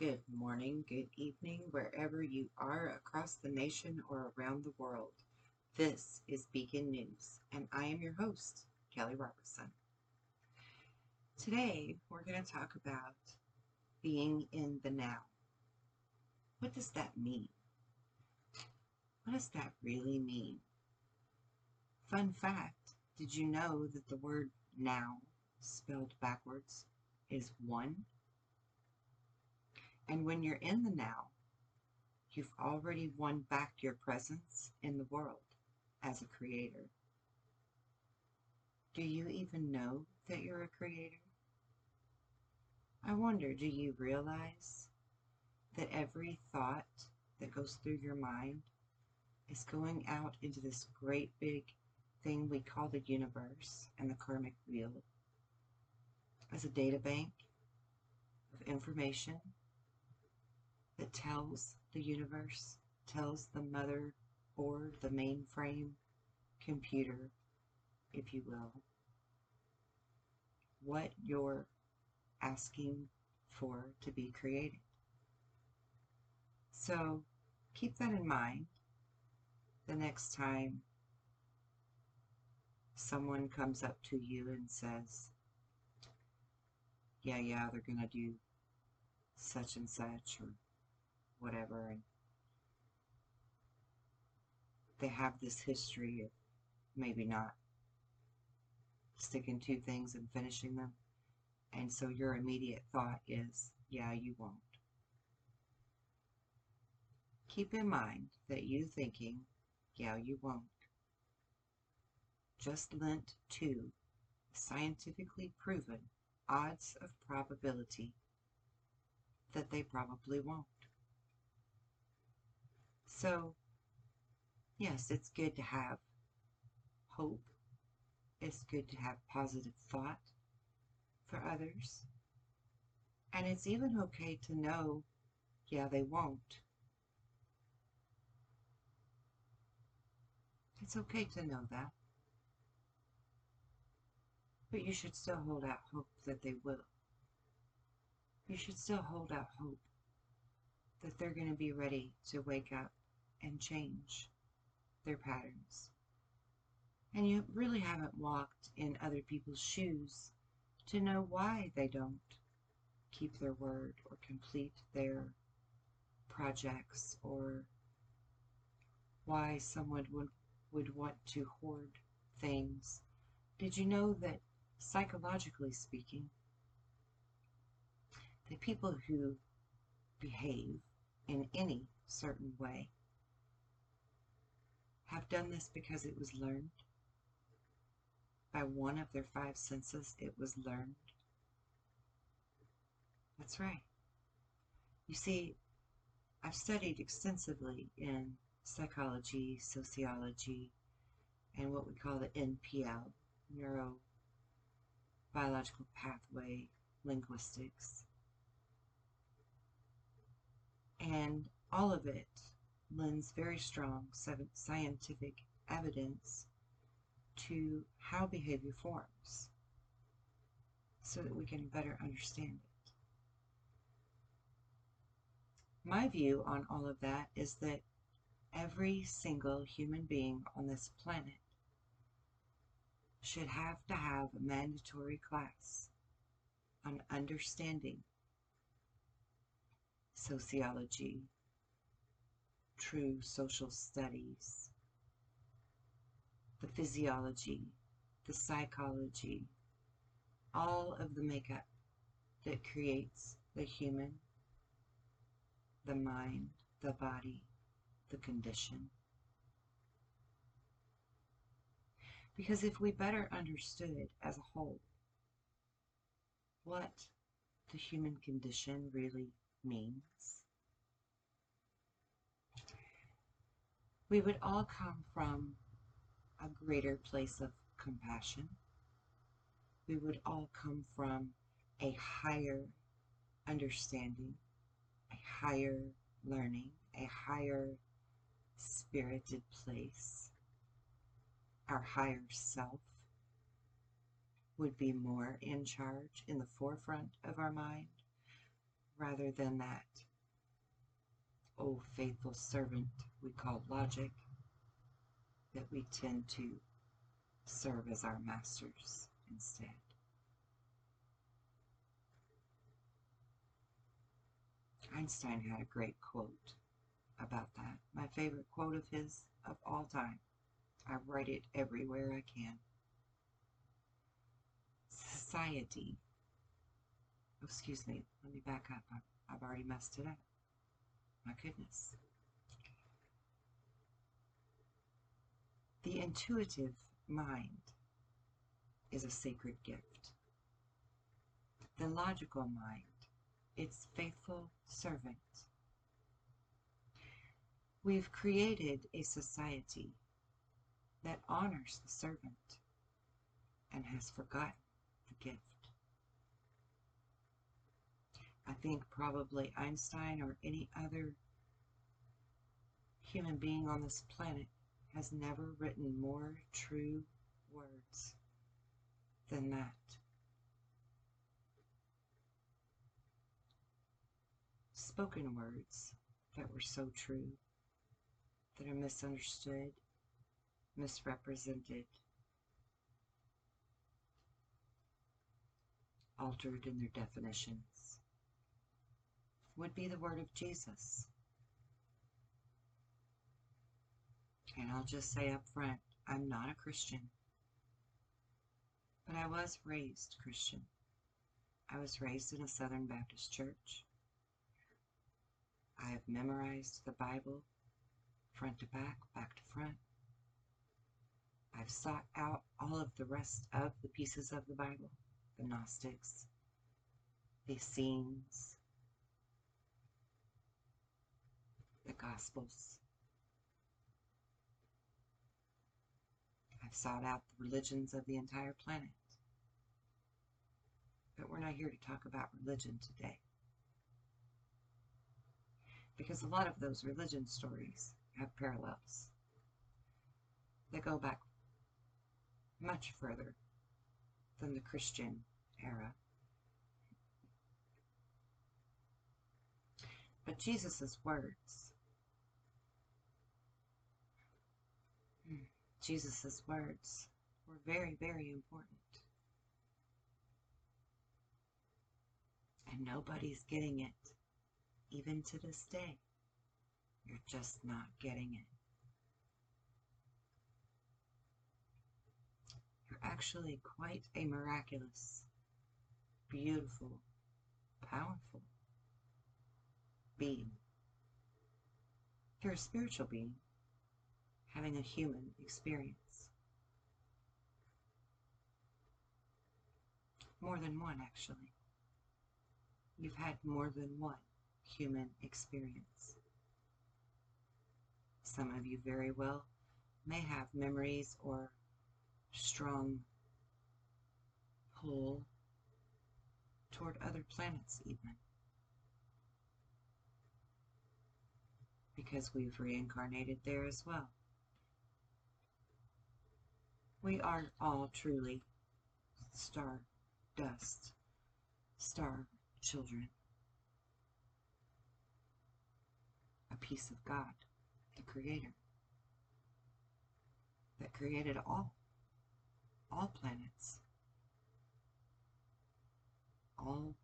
Good morning, good evening, wherever you are across the nation or around the world. This is Beacon News, and I am your host, Kelly Robertson. Today, we're going to talk about being in the now. What does that mean? What does that really mean? Fun fact did you know that the word now, spelled backwards, is one? And when you're in the now, you've already won back your presence in the world as a creator. Do you even know that you're a creator? I wonder, do you realize that every thought that goes through your mind is going out into this great big thing we call the universe and the karmic wheel as a data bank of information that tells the universe, tells the mother board, the mainframe computer, if you will, what you're asking for to be created. So keep that in mind the next time someone comes up to you and says, yeah, yeah, they're going to do such and such or whatever. And they have this history of maybe not sticking to things and finishing them. And so your immediate thought is, yeah, you won't. Keep in mind that you thinking, yeah, you won't, just lent to scientifically proven odds of probability that they probably won't. So, yes, it's good to have hope. It's good to have positive thought for others. And it's even okay to know, yeah, they won't. It's okay to know that. But you should still hold out hope that they will. You should still hold out hope that they're going to be ready to wake up and change their patterns. And you really haven't walked in other people's shoes to know why they don't keep their word or complete their projects or why someone would, would want to hoard things. Did you know that psychologically speaking, the people who behave in any certain way have done this because it was learned by one of their five senses. It was learned. That's right. You see, I've studied extensively in psychology, sociology, and what we call the NPL, neuro biological pathway linguistics. And all of it lends very strong scientific evidence to how behavior forms so that we can better understand it. My view on all of that is that every single human being on this planet should have to have a mandatory class on understanding sociology, true social studies, the physiology, the psychology, all of the makeup that creates the human, the mind, the body, the condition. Because if we better understood as a whole what the human condition really means, we would all come from a greater place of compassion. We would all come from a higher understanding, a higher learning, a higher spirited place. Our higher self would be more in charge, in the forefront of our mind, rather than that oh faithful servant we call logic that we tend to serve as our masters instead. Einstein had a great quote about that. My favorite quote of his of all time. I write it everywhere I can. Society. Oh, excuse me. Let me back up. I've, I've already messed it up. My goodness. The intuitive mind is a sacred gift. The logical mind, its faithful servant. We've created a society that honors the servant and has forgotten the gift. I think probably Einstein or any other human being on this planet has never written more true words than that. Spoken words that were so true, that are misunderstood, misrepresented, altered in their definitions, would be the word of Jesus. And I'll just say up front, I'm not a Christian. But I was raised Christian. I was raised in a Southern Baptist church. I have memorized the Bible front to back, back to front. I've sought out all of the rest of the pieces of the Bible, the Gnostics, the Essenes, the Gospels. I've sought out the religions of the entire planet. But we're not here to talk about religion today. Because a lot of those religion stories have parallels that go back much further than the Christian era. But Jesus' words, Jesus' words were very, very important. And nobody's getting it, even to this day. You're just not getting it. You're actually quite a miraculous, beautiful, powerful being. You're a spiritual being having a human experience. More than one, actually. You've had more than one human experience. Some of you very well may have memories or strong pull toward other planets even. Because we've reincarnated there as well. We are all truly star dust, star children, a piece of God, the Creator, that created all, all planets, all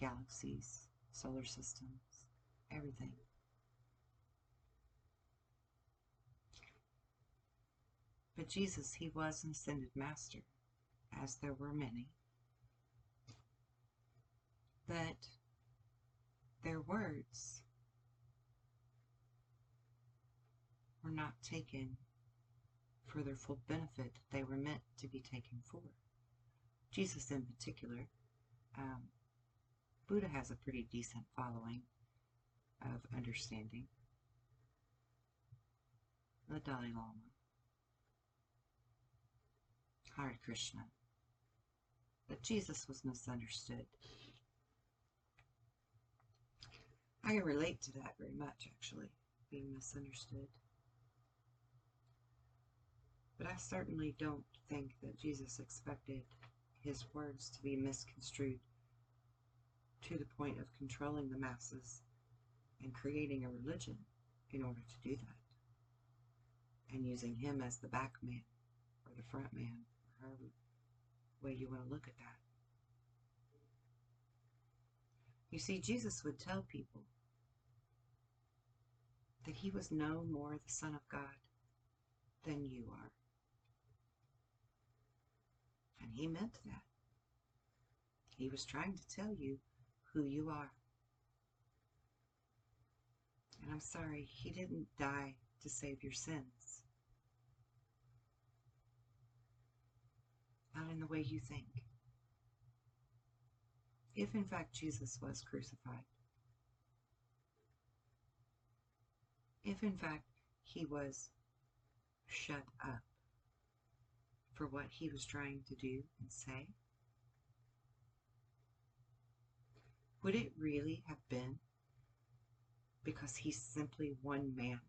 galaxies, solar systems, everything. But Jesus, he was an ascended master, as there were many. That their words were not taken for their full benefit that they were meant to be taken for. Jesus in particular, um, Buddha has a pretty decent following of understanding. The Dalai Lama. Hare Krishna. But Jesus was misunderstood. I can relate to that very much, actually, being misunderstood. But I certainly don't think that Jesus expected his words to be misconstrued to the point of controlling the masses and creating a religion in order to do that. And using him as the back man or the front man, Um, however way you want to look at that. You see, Jesus would tell people that he was no more the Son of God than you are. And he meant that. He was trying to tell you who you are. And I'm sorry, he didn't die to save your sins. Not in the way you think. If in fact Jesus was crucified, if in fact he was shut up for what he was trying to do and say, would it really have been because he's simply one man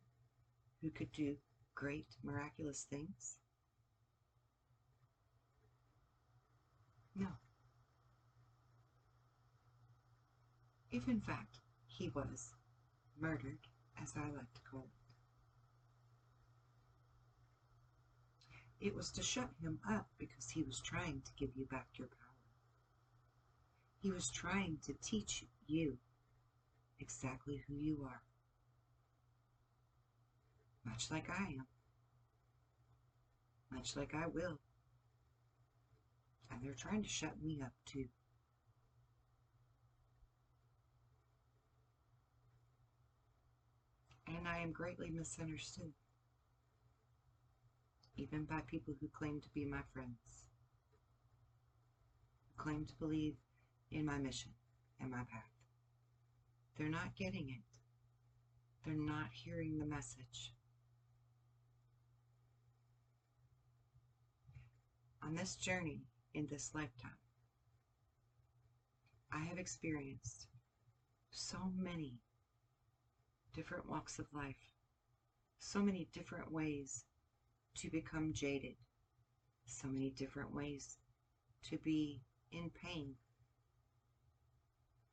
who could do great miraculous things? No. If in fact he was murdered, as I like to call it, it was to shut him up because he was trying to give you back your power. He was trying to teach you exactly who you are. Much like I am. Much like I will. And they're trying to shut me up too. And I am greatly misunderstood. Even by people who claim to be my friends. Who claim to believe in my mission and my path. They're not getting it. They're not hearing the message. On this journey in this lifetime, I have experienced so many different walks of life, so many different ways to become jaded, so many different ways to be in pain,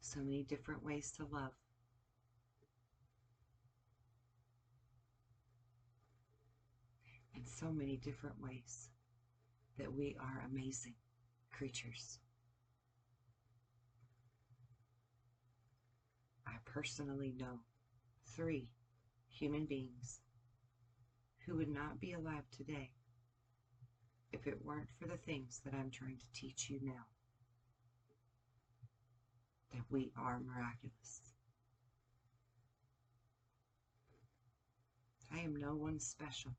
so many different ways to love. And so many different ways that we are amazing creatures. I personally know three human beings who would not be alive today if it weren't for the things that I'm trying to teach you now. That we are miraculous. I am no one special.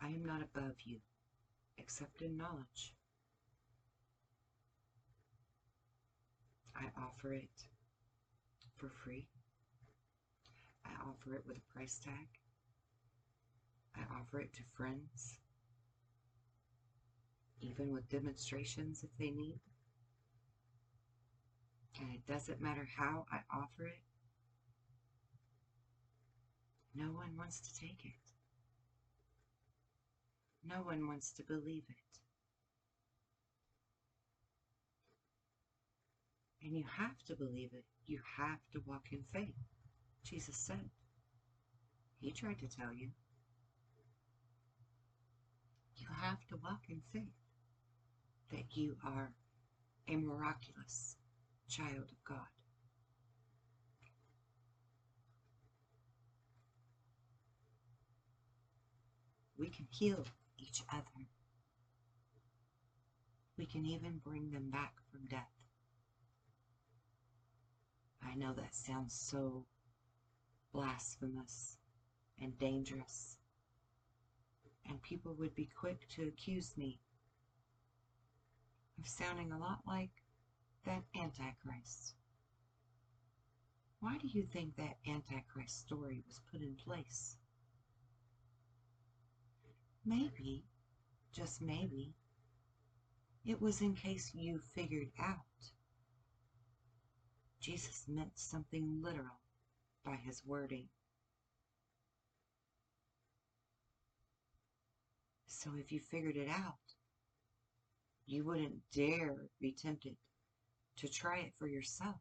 I am not above you, except in knowledge. I offer it for free. I offer it with a price tag. I offer it to friends, even with demonstrations if they need. And it doesn't matter how I offer it, no one wants to take it. No one wants to believe it. And you have to believe it. You have to walk in faith. Jesus said. He tried to tell you. You have to walk in faith that you are a miraculous child of God. We can heal each other. We can even bring them back from death. I know that sounds so blasphemous and dangerous, and people would be quick to accuse me of sounding a lot like that Antichrist. Why do you think that Antichrist story was put in place? Maybe, just maybe, it was in case you figured out. Jesus meant something literal by his wording. So if you figured it out, you wouldn't dare be tempted to try it for yourself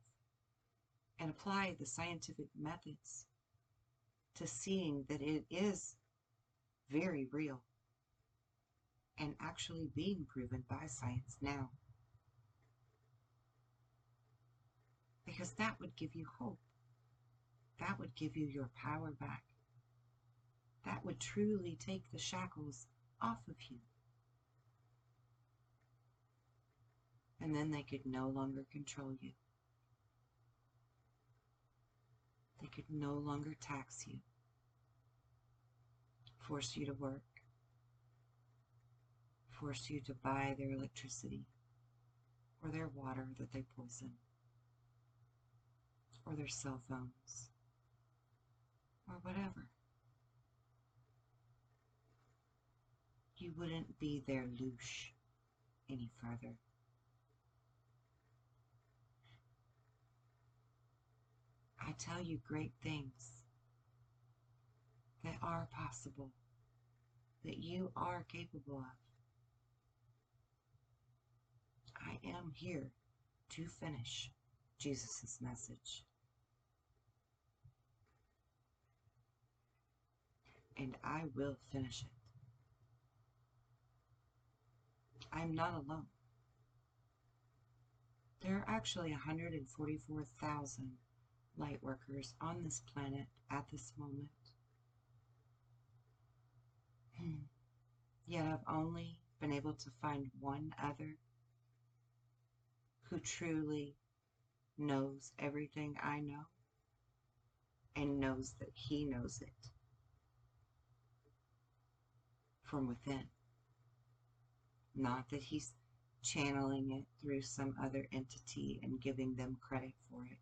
and apply the scientific methods to seeing that it is very real and actually being proven by science now. Because that would give you hope. That would give you your power back. That would truly take the shackles off of you. And then they could no longer control you. They could no longer tax you, force you to work, force you to buy their electricity or their water that they poison or their cell phones or whatever. You wouldn't be their louche any further. I tell you great things that are possible, that you are capable of. I am here to finish Jesus' message. And I will finish it. I'm not alone. There are actually 144,000 light workers on this planet at this moment. Hmm. Yet I've only been able to find one other who truly knows everything I know and knows that he knows it from within. Not that he's channeling it through some other entity and giving them credit for it.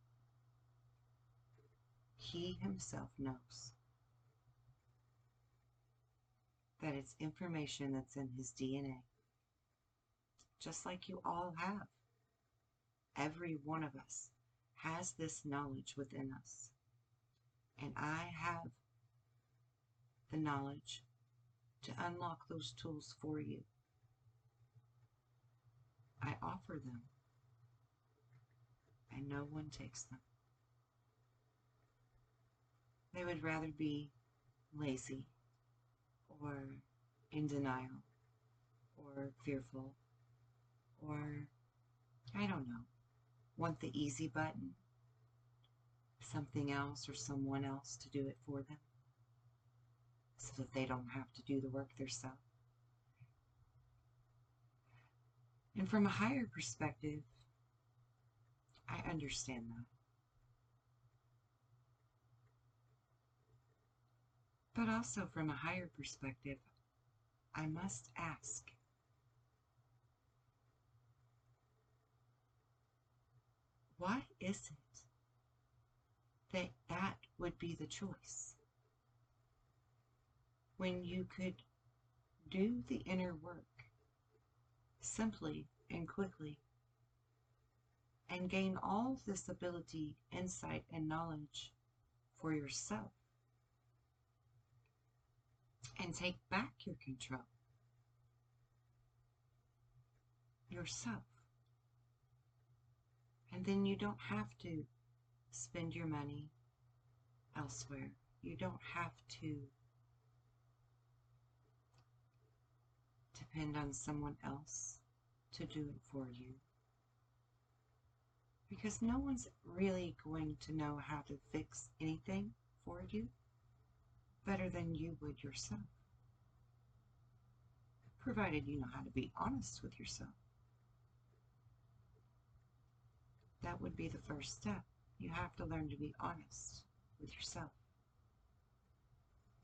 He himself knows that it's information that's in his DNA, just like you all have. Every one of us has this knowledge within us. And I have the knowledge to unlock those tools for you. I offer them, and no one takes them. They would rather be lazy or in denial or fearful or I don't know, want the easy button, something else or someone else to do it for them so that they don't have to do the work themselves. And from a higher perspective, I understand that. But also from a higher perspective, I must ask why is it that that would be the choice? When you could do the inner work simply and quickly and gain all this ability, insight, and knowledge for yourself and take back your control yourself. And then you don't have to spend your money elsewhere. You don't have to depend on someone else to do it for you. Because no one's really going to know how to fix anything for you better than you would yourself. Provided you know how to be honest with yourself. That would be the first step. You have to learn to be honest with yourself.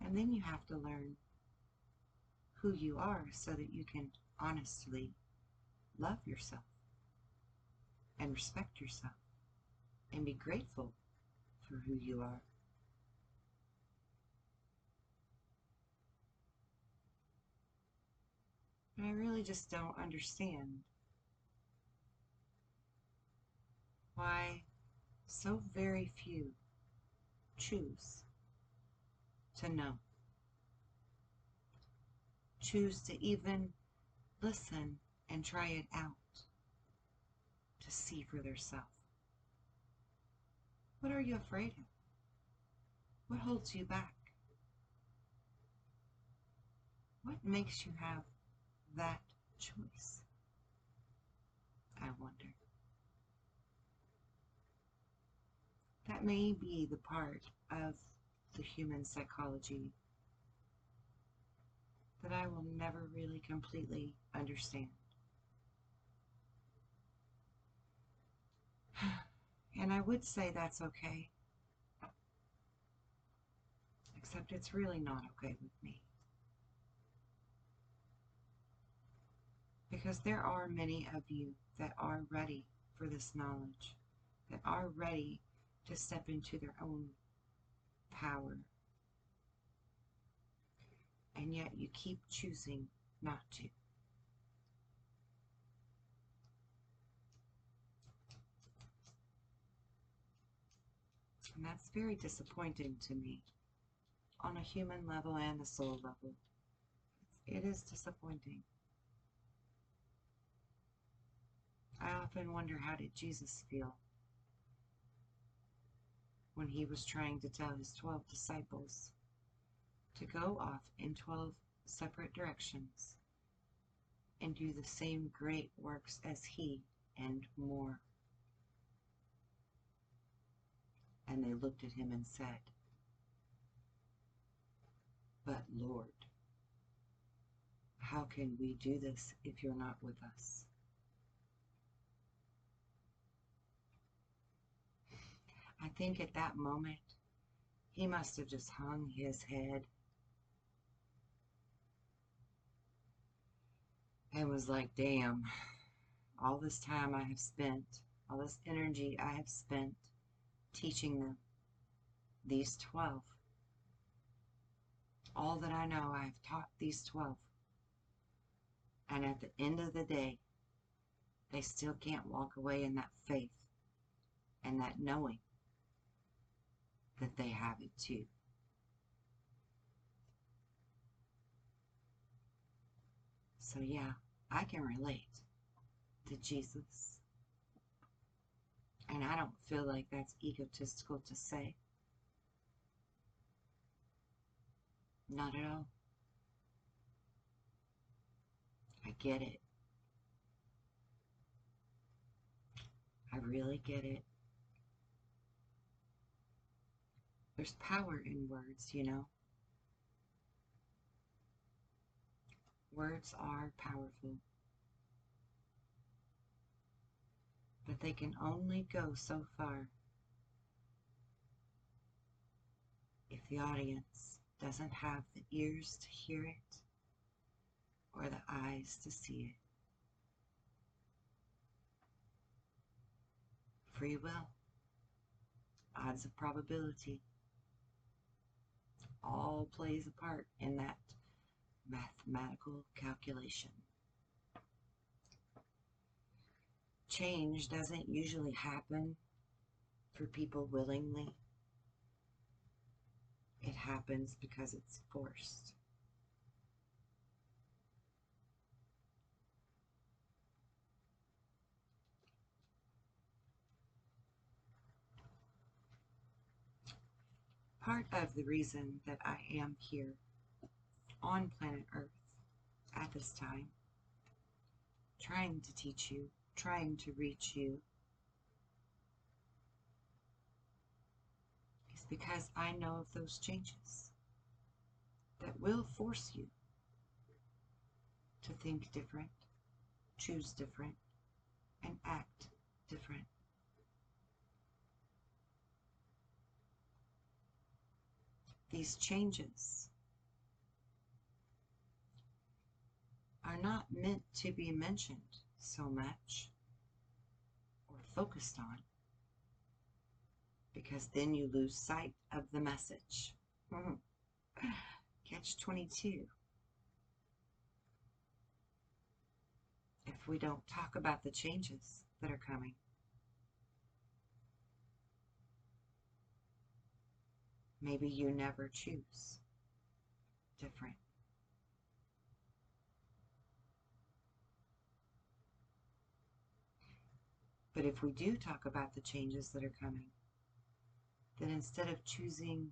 And then you have to learn who you are so that you can honestly love yourself and respect yourself and be grateful for who you are. But I really just don't understand why so very few choose to know choose to even listen and try it out to see for themselves. What are you afraid of? What holds you back? What makes you have that choice? I wonder. That may be the part of the human psychology that I will never really completely understand. And I would say that's okay. Except it's really not okay with me. Because there are many of you that are ready for this knowledge, that are ready to step into their own power. And yet you keep choosing not to. And that's very disappointing to me on a human level and a soul level. It is disappointing. I often wonder how did Jesus feel when he was trying to tell his 12 disciples to go off in 12 separate directions and do the same great works as he and more. And they looked at him and said, But Lord, how can we do this if you're not with us? I think at that moment, he must have just hung his head and was like, damn, all this time I have spent, all this energy I have spent teaching them, these 12. All that I know, I have taught these 12. And at the end of the day, they still can't walk away in that faith and that knowing that they have it too. So, yeah, I can relate to Jesus. And I don't feel like that's egotistical to say. Not at all. I get it. I really get it. There's power in words, you know. Words are powerful. But they can only go so far if the audience doesn't have the ears to hear it or the eyes to see it. Free will, odds of probability, all plays a part in that mathematical calculation. Change doesn't usually happen for people willingly. It happens because it's forced. Part of the reason that I am here on planet Earth at this time, trying to teach you, trying to reach you, is because I know of those changes that will force you to think different, choose different, and act different. These changes are not meant to be mentioned so much or focused on because then you lose sight of the message. Mm-hmm. Catch 22. If we don't talk about the changes that are coming. Maybe you never choose different. But if we do talk about the changes that are coming, then instead of choosing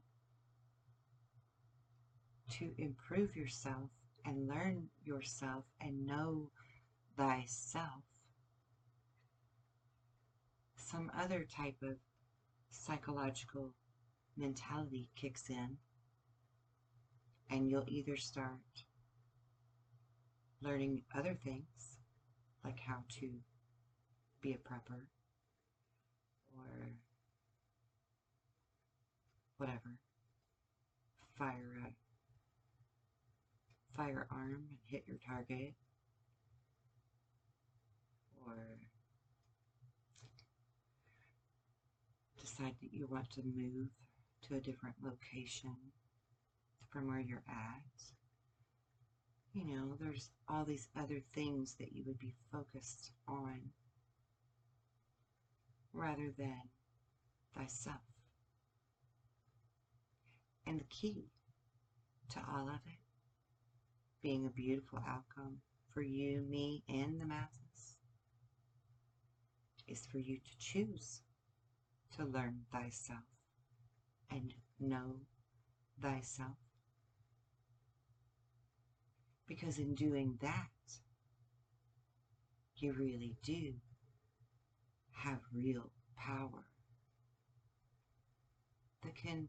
to improve yourself and learn yourself and know thyself, some other type of psychological mentality kicks in, and you'll either start learning other things, like how to be a prepper or whatever, fire a firearm and hit your target, or decide that you want to move to a different location from where you're at. You know, there's all these other things that you would be focused on rather than thyself. And the key to all of it being a beautiful outcome for you, me, and the masses is for you to choose to learn thyself and know thyself. Because in doing that, you really do have real power that can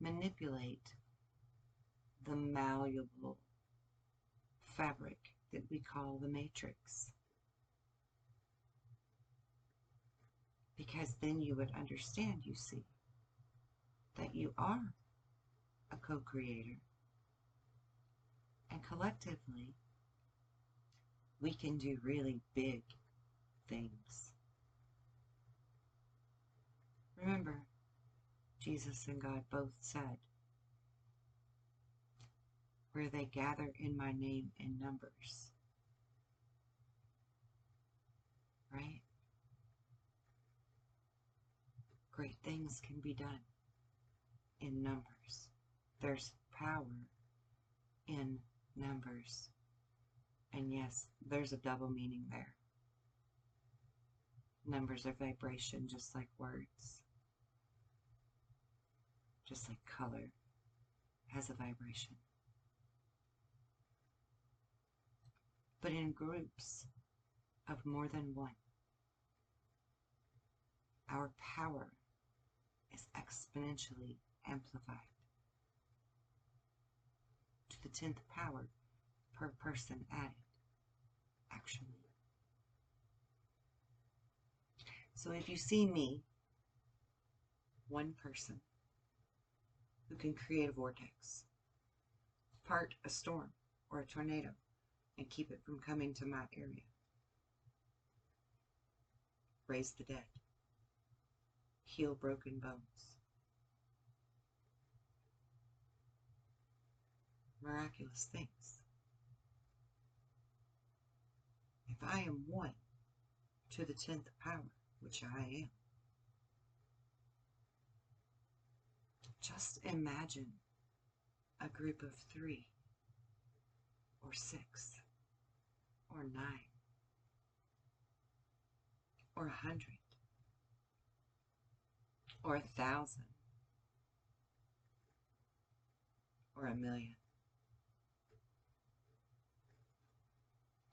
manipulate the malleable fabric that we call the matrix. Because then you would understand, you see, that you are a co creator. And collectively, we can do really big things. Remember, Jesus and God both said, where they gather in my name in numbers. Right? Great things can be done in numbers. There's power in numbers. And yes, there's a double meaning there. Numbers are vibration just like words. Just like color has a vibration. But in groups of more than one, our power is exponentially amplified to the 10th power per person added, actually. So if you see me, one person who can create a vortex, part a storm or a tornado, and keep it from coming to my area, raise the dead, heal broken bones, miraculous things. If I am one to the tenth power, which I am, just imagine a group of three or six or nine or a hundred or a thousand or a million.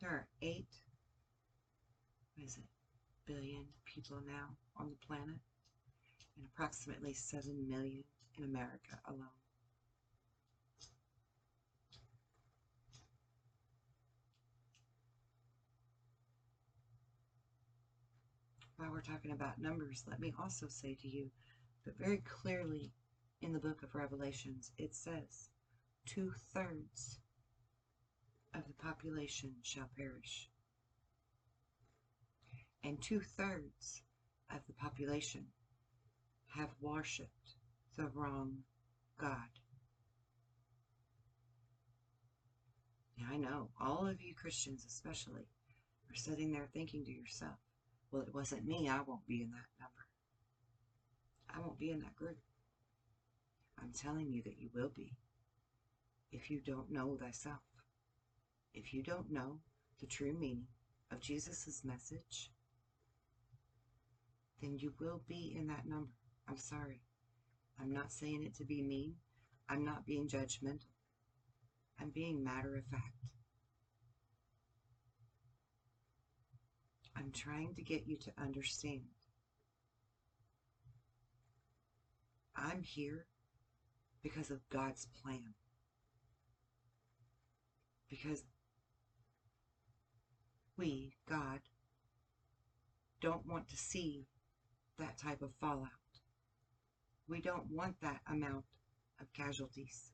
There are eight, what is it, billion people now on the planet and approximately seven million in America alone. While we're talking about numbers, let me also say to you that very clearly in the book of Revelations it says two thirds of the population shall perish. And two thirds of the population have worshipped the wrong God. Now, I know all of you Christians, especially, are sitting there thinking to yourself, well, it wasn't me, I won't be in that number. I won't be in that group. I'm telling you that you will be if you don't know thyself. If you don't know the true meaning of Jesus' message, then you will be in that number. I'm sorry. I'm not saying it to be mean. I'm not being judgmental. I'm being matter of fact. I'm trying to get you to understand. I'm here because of God's plan. Because we, God, don't want to see that type of fallout. We don't want that amount of casualties.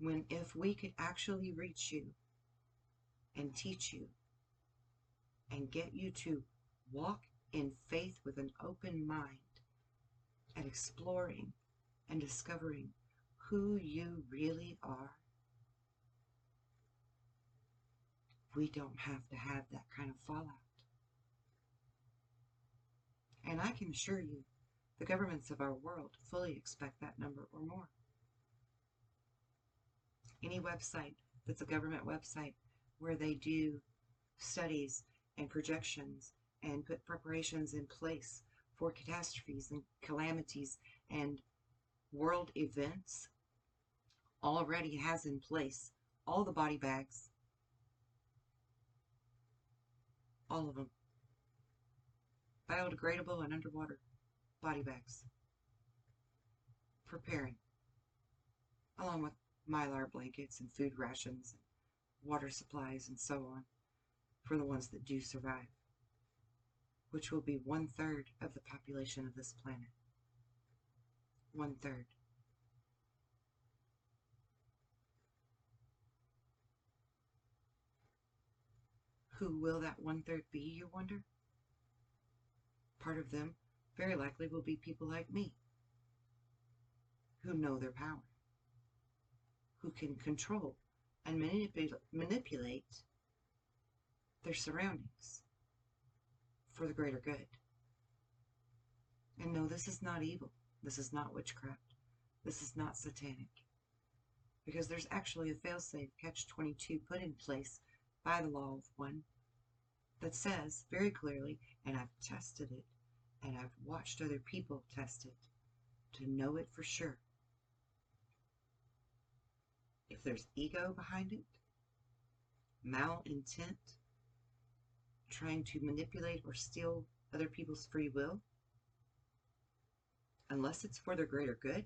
When if we could actually reach you and teach you and get you to walk in faith with an open mind and exploring and discovering who you really are, we don't have to have that kind of fallout. And I can assure you, the governments of our world fully expect that number or more. Any website that's a government website where they do studies and projections and put preparations in place for catastrophes and calamities and world events already has in place all the body bags, all of them, biodegradable and underwater body bags, preparing, along with mylar blankets and food rations and water supplies and so on for the ones that do survive, which will be one third of the population of this planet. One third. Who will that one third be, you wonder? Part of them very likely will be people like me, who know their power, who can control and manipul manipulate their surroundings for the greater good. And no, this is not evil. This is not witchcraft. This is not satanic. Because there's actually a failsafe catch 22 put in place by the law of one that says very clearly, and I've tested it, and I've watched other people test it to know it for sure. If there's ego behind it, malintent, trying to manipulate or steal other people's free will, unless it's for their greater good,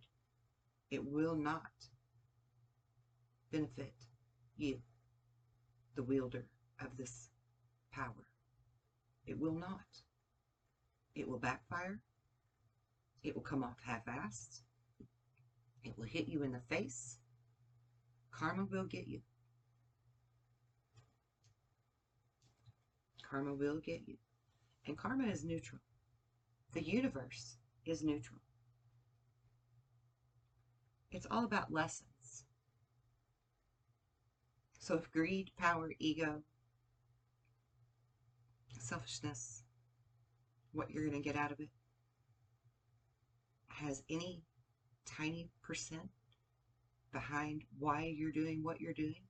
it will not benefit you, the wielder of this power. It will not. It will backfire. It will come off half-assed. It will hit you in the face. Karma will get you. Karma will get you. And karma is neutral. The universe is neutral. It's all about lessons. So if greed, power, ego, selfishness, what you're going to get out of it, has any tiny percent behind why you're doing what you're doing,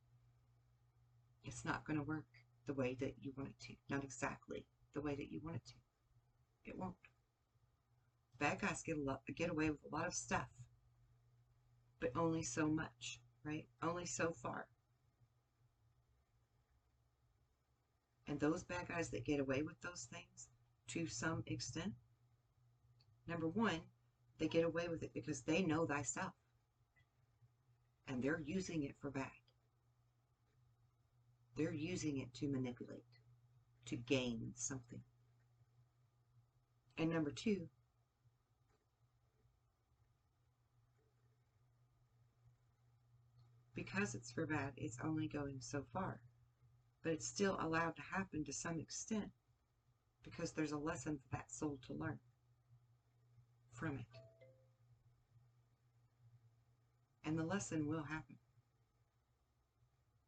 it's not going to work the way that you want it to. Not exactly the way that you want it to. It won't. Bad guys get a lot, get away with a lot of stuff, but only so much, right? Only so far. And those bad guys that get away with those things to some extent, number one, they get away with it because they know thyself. And they're using it for bad. They're using it to manipulate, to gain something. And number two, because it's for bad, it's only going so far. But it's still allowed to happen to some extent because there's a lesson for that soul to learn from it. And the lesson will happen.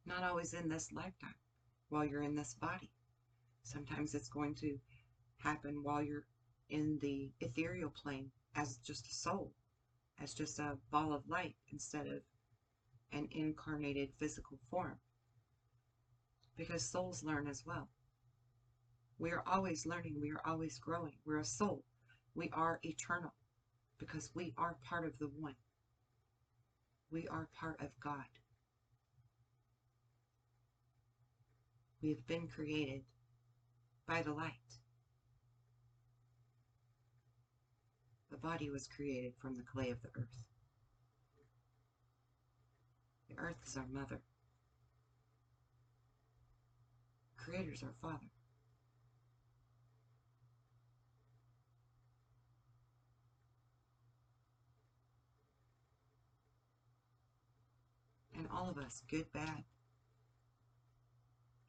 Not always in this lifetime, while you're in this body. Sometimes it's going to happen while you're in the ethereal plane as just a soul, as just a ball of light instead of an incarnated physical form. Because souls learn as well We are always learning. We are always growing. We're a soul. We are eternal because we are part of the one. We are part of God. We have been created by the light. The body was created from the clay of the earth. The earth is our mother. Creator is our father. And all of us, good, bad,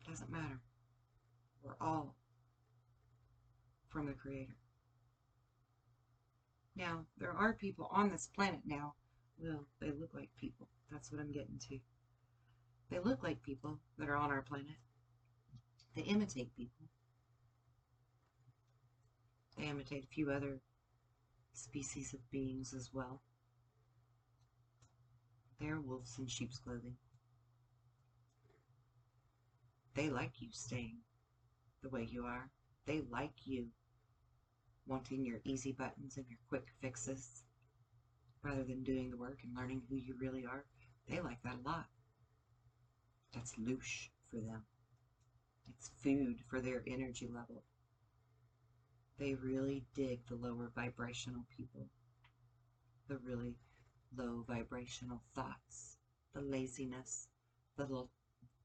doesn't matter. We're all from the Creator. Now, there are people on this planet now. Well, they look like people. That's what I'm getting to. They look like people that are on our planet. They imitate people. They imitate a few other species of beings as well. They're wolves in sheep's clothing. They like you staying the way you are. They like you wanting your easy buttons and your quick fixes rather than doing the work and learning who you really are. They like that a lot. That's louche for them. It's food for their energy level. They really dig the lower vibrational people, the really low vibrational thoughts, the laziness, the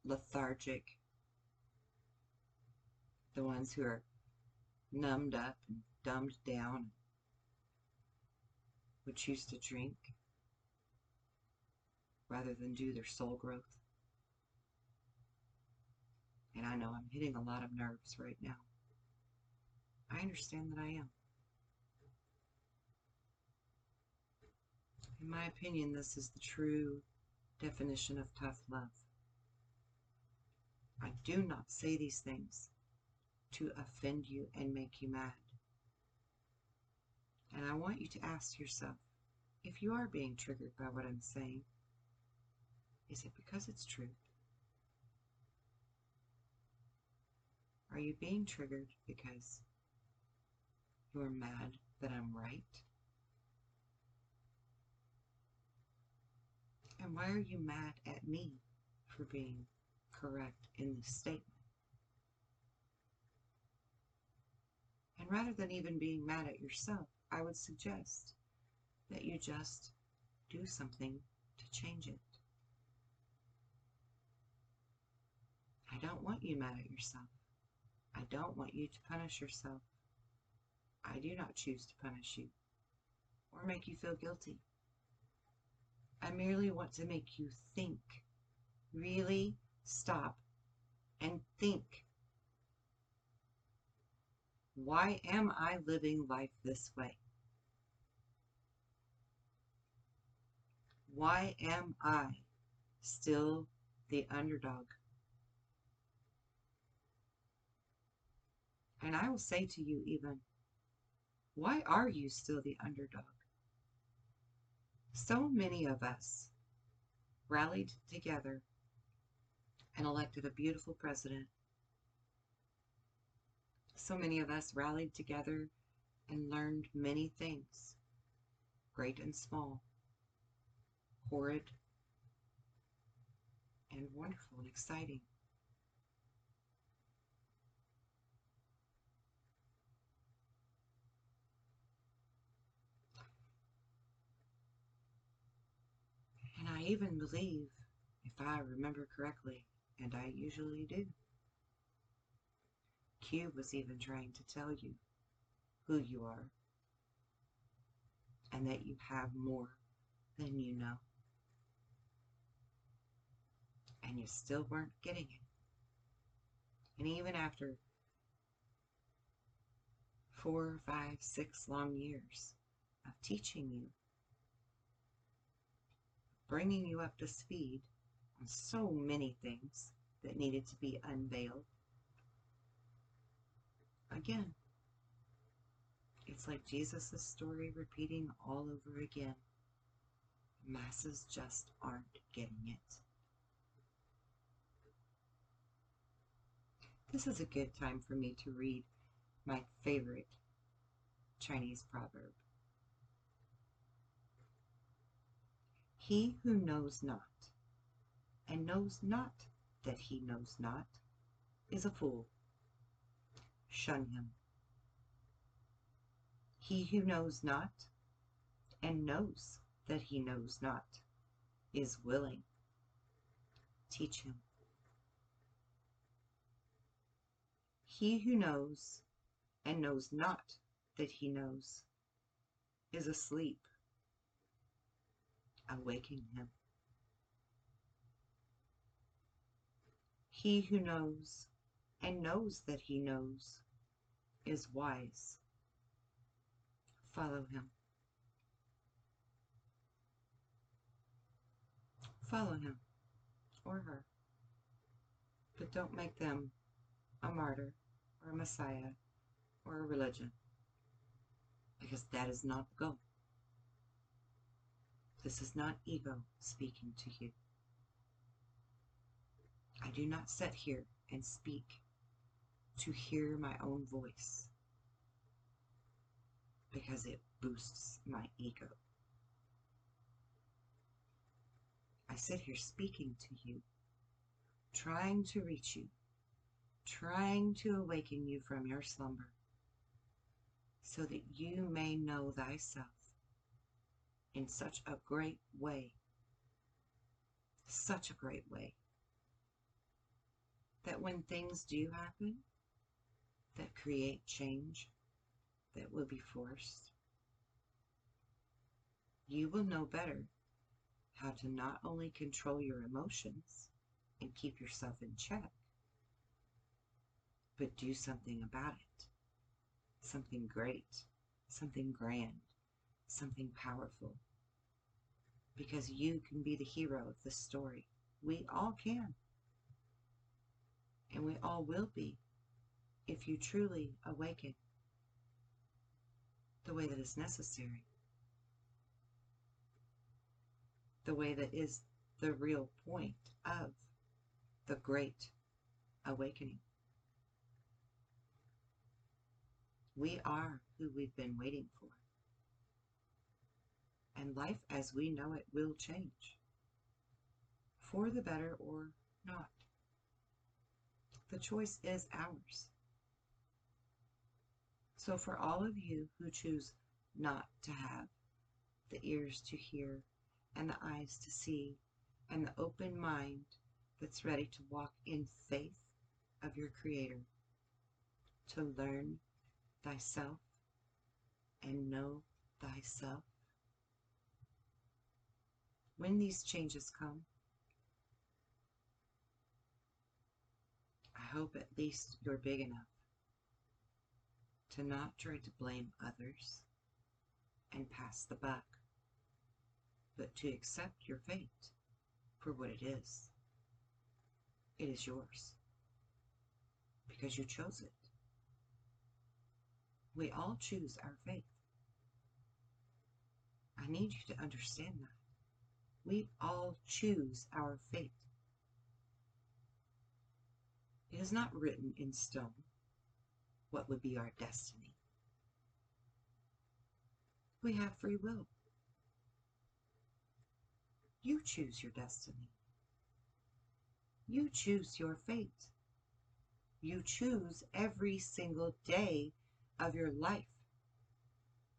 lethargic, the ones who are numbed up and dumbed down, would choose to drink rather than do their soul growth. And I know I'm hitting a lot of nerves right now. I understand that I am. In my opinion, this is the true definition of tough love. I do not say these things to offend you and make you mad. And I want you to ask yourself, if you are being triggered by what I'm saying, is it because it's true? Are you being triggered because you're mad that I'm right? And why are you mad at me for being correct in this statement? And rather than even being mad at yourself, I would suggest that you just do something to change it. I don't want you mad at yourself. I don't want you to punish yourself. I do not choose to punish you or make you feel guilty. I merely want to make you think. Really stop and think. Why am I living life this way? Why am I still the underdog? And I will say to you even, why are you still the underdog? So many of us rallied together and elected a beautiful president. So many of us rallied together and learned many things, great and small, horrid and wonderful and exciting. I even believe, if I remember correctly, and I usually do, Q was even trying to tell you who you are and that you have more than you know. And you still weren't getting it. And even after four, five, six long years of teaching you bringing you up to speed on so many things that needed to be unveiled. Again, it's like Jesus' story repeating all over again. Masses just aren't getting it. This is a good time for me to read my favorite Chinese proverb. He who knows not, and knows not that he knows not, is a fool. Shun him. He who knows not, and knows that he knows not, is willing. Teach him. He who knows and knows not that he knows is asleep. Awaken him. He who knows and knows that he knows is wise. Follow him. Follow him or her. But don't make them a martyr or a messiah or a religion because that is not the goal. This is not ego speaking to you. I do not sit here and speak to hear my own voice because it boosts my ego. I sit here speaking to you, trying to reach you, trying to awaken you from your slumber so that you may know thyself in such a great way, such a great way, that when things do happen that create change that will be forced, you will know better how to not only control your emotions and keep yourself in check, but do something about it. Something great, something grand, something powerful. Because you can be the hero of the story. We all can. And we all will be if you truly awaken the way that is necessary. The way that is the real point of the great awakening. We are who we've been waiting for. And life as we know it will change. For the better or not. The choice is ours. So for all of you who choose not to have the ears to hear and the eyes to see and the open mind that's ready to walk in faith of your Creator, to learn thyself and know thyself. When these changes come, I hope at least you're big enough to not try to blame others and pass the buck, but to accept your fate for what it is. It is yours because you chose it. We all choose our faith. I need you to understand that. We all choose our fate. It is not written in stone what would be our destiny. We have free will. You choose your destiny. You choose your fate. You choose every single day of your life,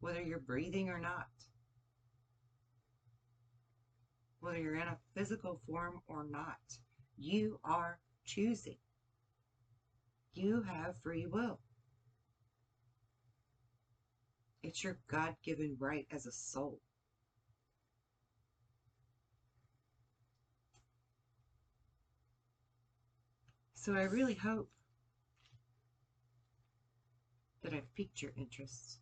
whether you're breathing or not, whether you're in a physical form or not. You are choosing. You have free will. It's your God given right as a soul. So I really hope that I've piqued your interest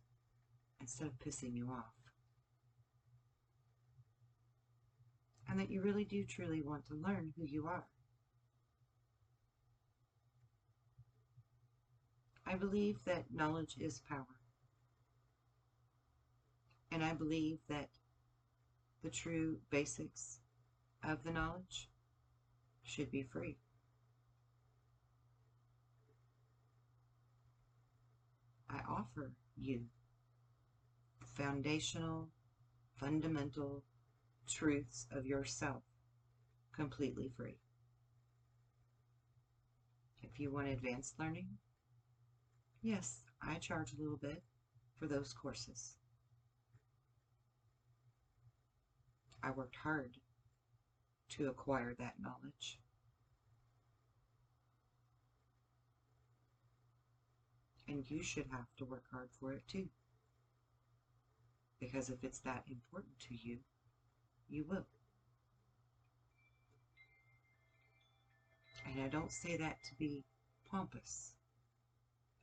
instead of pissing you off. And that you really do truly want to learn who you are. I believe that knowledge is power. And I believe that the true basics of the knowledge should be free. I offer you foundational, fundamental truths of yourself completely free. If you want advanced learning, yes, I charge a little bit for those courses. I worked hard to acquire that knowledge. And you should have to work hard for it too. Because if it's that important to you, you will. And I don't say that to be pompous.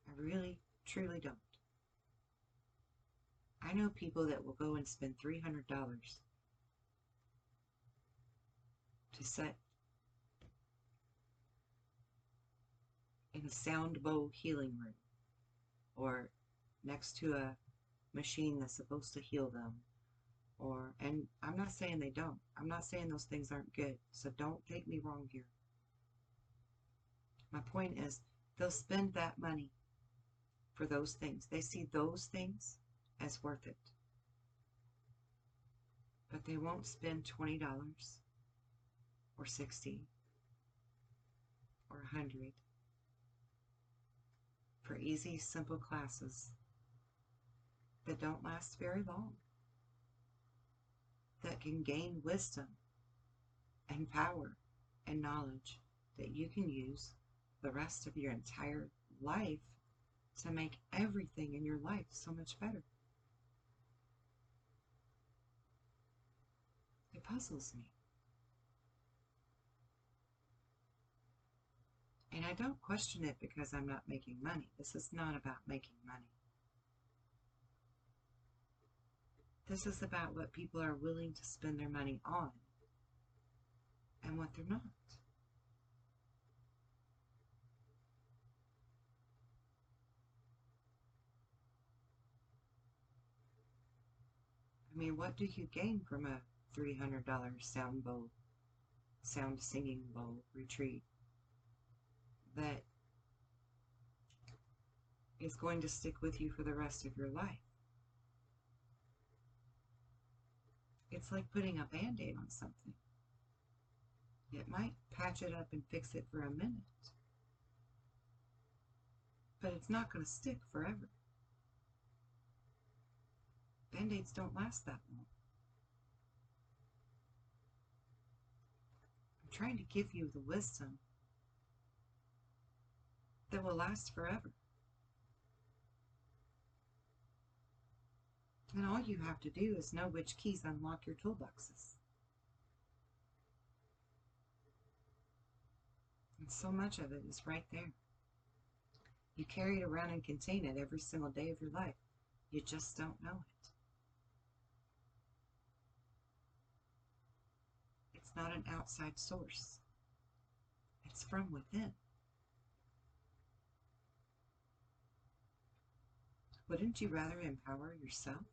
I really, truly don't. I know people that will go and spend $300 to sit in a sound bowl healing room or next to a machine that's supposed to heal them or and I'm not saying they don't. I'm not saying those things aren't good. So don't take me wrong here. My point is they'll spend that money for those things. They see those things as worth it. But they won't spend $20 or 60 or 100 for easy, simple classes that don't last very long, that can gain wisdom and power and knowledge that you can use the rest of your entire life to make everything in your life so much better. It puzzles me. And I don't question it because I'm not making money. This is not about making money. This is about what people are willing to spend their money on and what they're not. I mean, what do you gain from a $300 sound bowl, sound singing bowl retreat? that is going to stick with you for the rest of your life. It's like putting a band aid on something. It might patch it up and fix it for a minute, but it's not going to stick forever. Band aids don't last that long. I'm trying to give you the wisdom that will last forever. And all you have to do is know which keys unlock your toolboxes. And so much of it is right there. You carry it around and contain it every single day of your life. You just don't know it. It's not an outside source. It's from within. Wouldn't you rather empower yourself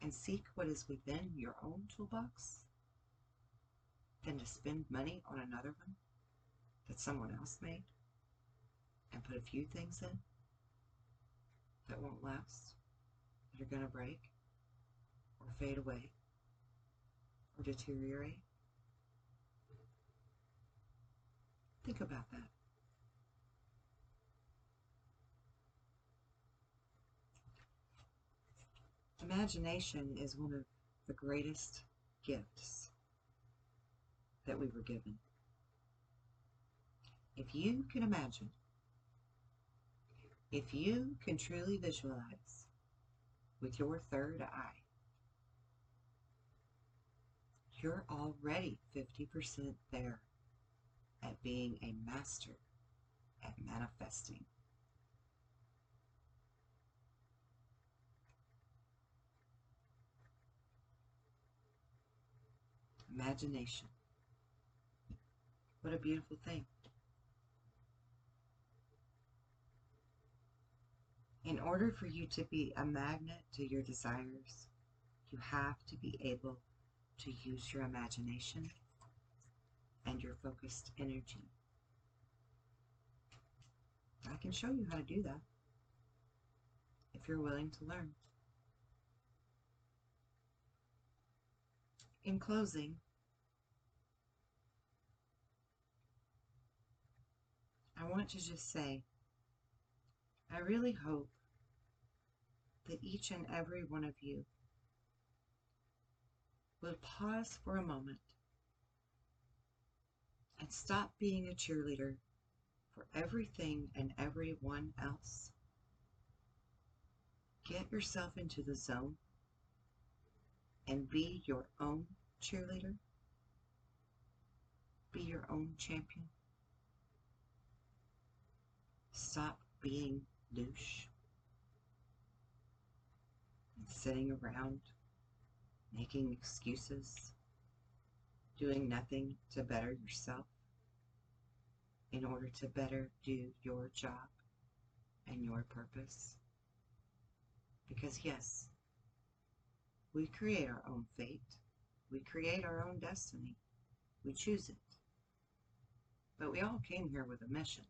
and seek what is within your own toolbox than to spend money on another one that someone else made and put a few things in that won't last, that are going to break or fade away or deteriorate? Think about that. Imagination is one of the greatest gifts that we were given. If you can imagine, if you can truly visualize with your third eye, you're already 50% there at being a master at manifesting. Imagination. What a beautiful thing. In order for you to be a magnet to your desires, you have to be able to use your imagination and your focused energy. I can show you how to do that. if you're willing to learn. In closing, I want to just say, I really hope that each and every one of you will pause for a moment and stop being a cheerleader for everything and everyone else. Get yourself into the zone and be your own cheerleader. Be your own champion. Stop being douche and sitting around making excuses, doing nothing to better yourself in order to better do your job and your purpose. Because, yes, we create our own fate, we create our own destiny, we choose it. But we all came here with a mission.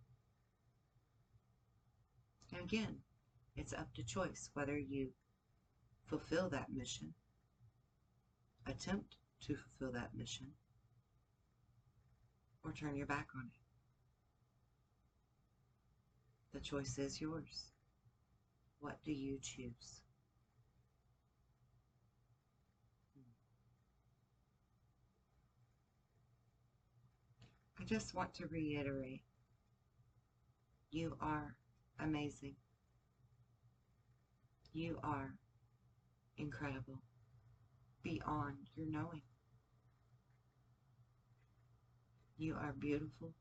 And again, it's up to choice whether you fulfill that mission, attempt to fulfill that mission, or turn your back on it. The choice is yours. What do you choose? I just want to reiterate you are amazing. You are incredible beyond your knowing. You are beautiful.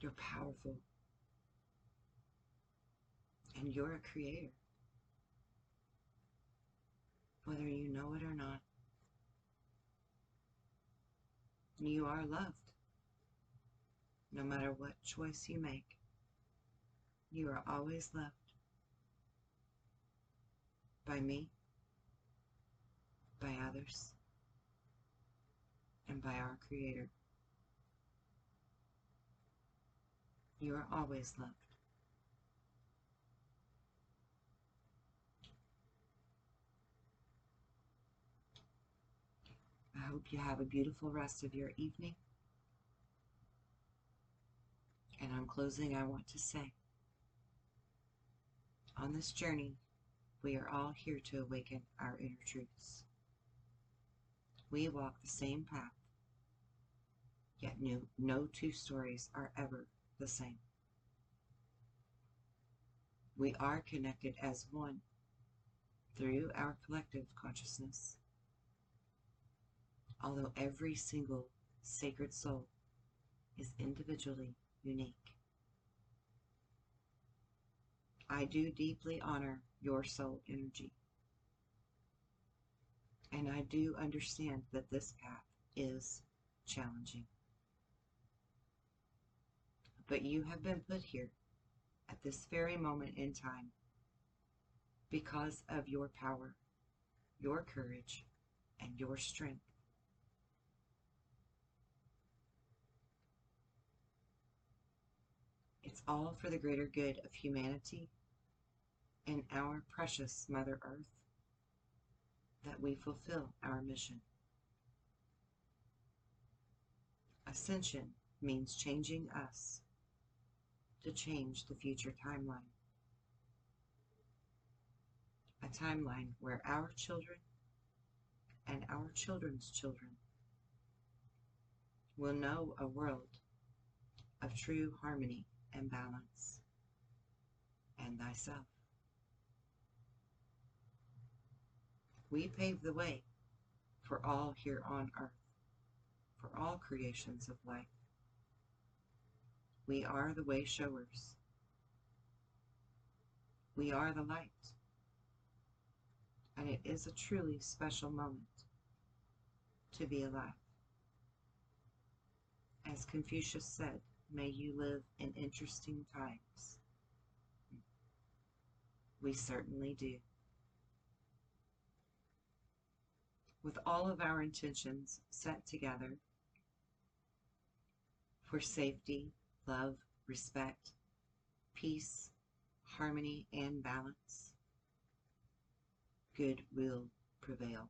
You're powerful. And you're a creator. Whether you know it or not. You are loved. No matter what choice you make, you are always loved. By me, by others, and by our Creator. You are always loved. I hope you have a beautiful rest of your evening. Closing, I want to say on this journey, we are all here to awaken our inner truths. We walk the same path, yet no two stories are ever the same. We are connected as one through our collective consciousness. Although every single sacred soul is individually unique. I do deeply honor your soul energy. And I do understand that this path is challenging. But you have been put here at this very moment in time because of your power, your courage, and your strength. It's all for the greater good of humanity and our precious Mother Earth that we fulfill our mission. Ascension means changing us to change the future timeline. A timeline where our children and our children's children will know a world of true harmony and balance and thyself. We pave the way for all here on earth, for all creations of life. We are the way showers. We are the light. And it is a truly special moment to be alive. As Confucius said, may you live in interesting times. We certainly do. With all of our intentions set together for safety, love, respect, peace, harmony, and balance, good will prevail.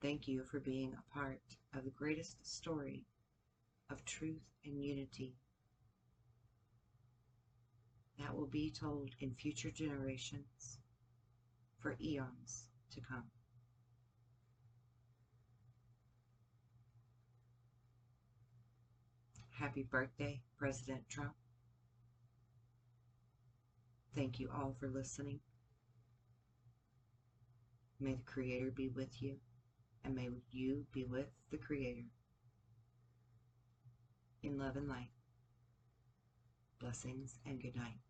Thank you for being a part of the greatest story of truth and unity that will be told in future generations for eons to come. Happy birthday, President Trump. Thank you all for listening. May the Creator be with you, and may you be with the Creator. In love and light. Blessings and good night.